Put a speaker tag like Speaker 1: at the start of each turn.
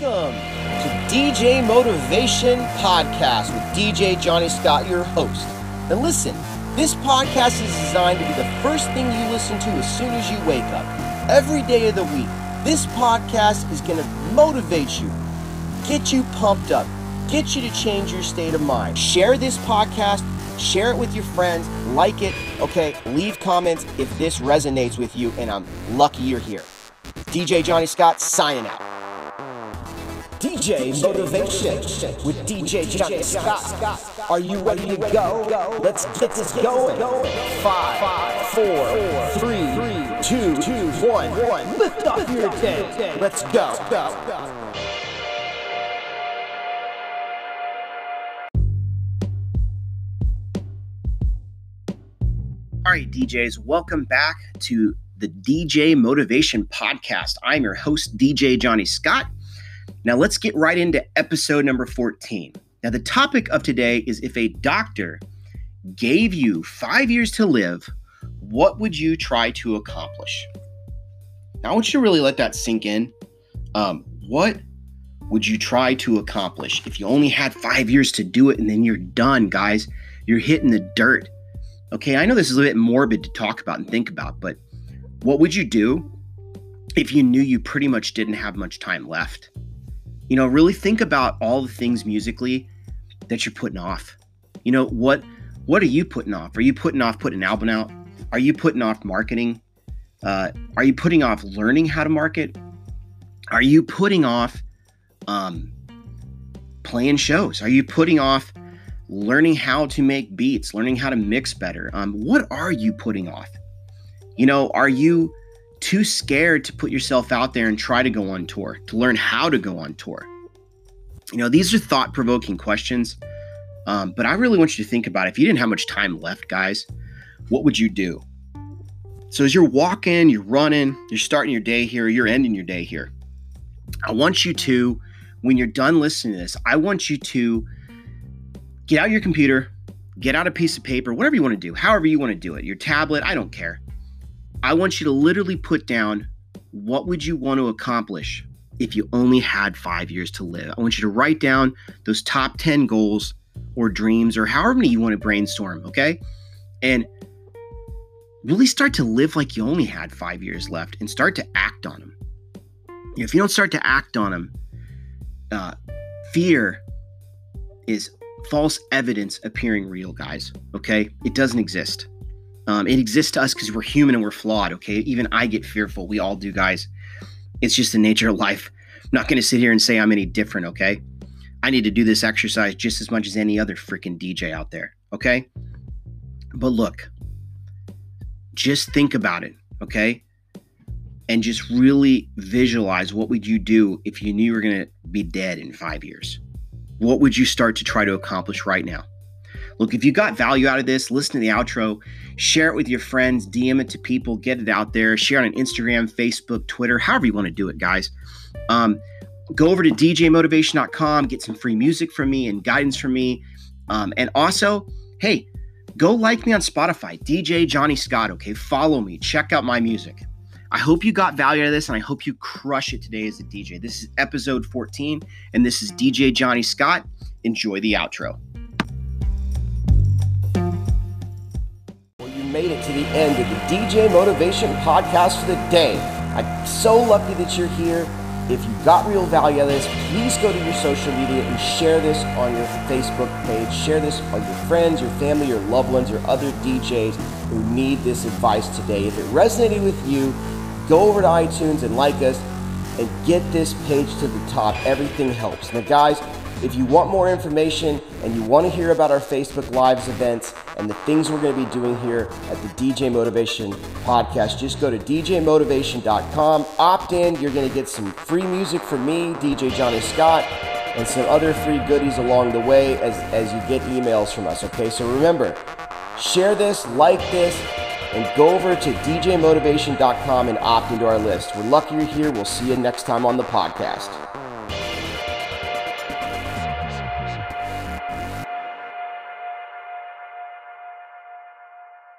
Speaker 1: Welcome to DJ Motivation Podcast with DJ Johnny Scott, your host. And listen, this podcast is designed to be the first thing you listen to as soon as you wake up. Every day of the week, this podcast is going to motivate you, get you pumped up, get you to change your state of mind. Share this podcast, share it with your friends, like it, okay? Leave comments if this resonates with you, and I'm lucky you're here. DJ Johnny Scott signing out. DJ Motivation with DJ Johnny Scott. Are you ready to go? Let's get this going. Five, four, three, two, one. Lift off your day. Let's go. All right, DJs, welcome back to the DJ Motivation Podcast. I'm your host, DJ Johnny Scott. Now, let's get right into episode number 14. Now, the topic of today is if a doctor gave you five years to live, what would you try to accomplish? Now, I want you to really let that sink in. Um, what would you try to accomplish if you only had five years to do it and then you're done, guys? You're hitting the dirt. Okay, I know this is a bit morbid to talk about and think about, but what would you do if you knew you pretty much didn't have much time left? You know, really think about all the things musically that you're putting off. You know, what what are you putting off? Are you putting off putting an album out? Are you putting off marketing? Uh, are you putting off learning how to market? Are you putting off um, playing shows? Are you putting off learning how to make beats, learning how to mix better? Um, what are you putting off? You know, are you too scared to put yourself out there and try to go on tour, to learn how to go on tour? You know, these are thought provoking questions. Um, but I really want you to think about if you didn't have much time left, guys, what would you do? So as you're walking, you're running, you're starting your day here, you're ending your day here. I want you to, when you're done listening to this, I want you to get out your computer, get out a piece of paper, whatever you want to do, however you want to do it, your tablet, I don't care. I want you to literally put down what would you want to accomplish if you only had 5 years to live. I want you to write down those top 10 goals or dreams or however many you want to brainstorm, okay? And really start to live like you only had 5 years left and start to act on them. If you don't start to act on them, uh, fear is false evidence appearing real, guys. Okay? It doesn't exist. Um, it exists to us because we're human and we're flawed. Okay, even I get fearful. We all do, guys. It's just the nature of life. I'm not going to sit here and say I'm any different. Okay, I need to do this exercise just as much as any other freaking DJ out there. Okay, but look, just think about it. Okay, and just really visualize what would you do if you knew you were going to be dead in five years. What would you start to try to accomplish right now? Look, if you got value out of this, listen to the outro, share it with your friends, DM it to people, get it out there, share it on Instagram, Facebook, Twitter, however you want to do it, guys. Um, go over to djmotivation.com, get some free music from me and guidance from me. Um, and also, hey, go like me on Spotify, DJ Johnny Scott, okay? Follow me, check out my music. I hope you got value out of this and I hope you crush it today as a DJ. This is episode 14 and this is DJ Johnny Scott. Enjoy the outro. Made it to the end of the DJ Motivation podcast for the day. I'm so lucky that you're here. If you got real value out of this, please go to your social media and share this on your Facebook page. Share this on your friends, your family, your loved ones, or other DJs who need this advice today. If it resonated with you, go over to iTunes and like us and get this page to the top. Everything helps. Now, guys, if you want more information and you want to hear about our Facebook Lives events and the things we're going to be doing here at the DJ Motivation podcast, just go to djmotivation.com. Opt in. You're going to get some free music from me, DJ Johnny Scott, and some other free goodies along the way as, as you get emails from us. Okay, so remember, share this, like this, and go over to djmotivation.com and opt into our list. We're lucky you're here. We'll see you next time on the podcast.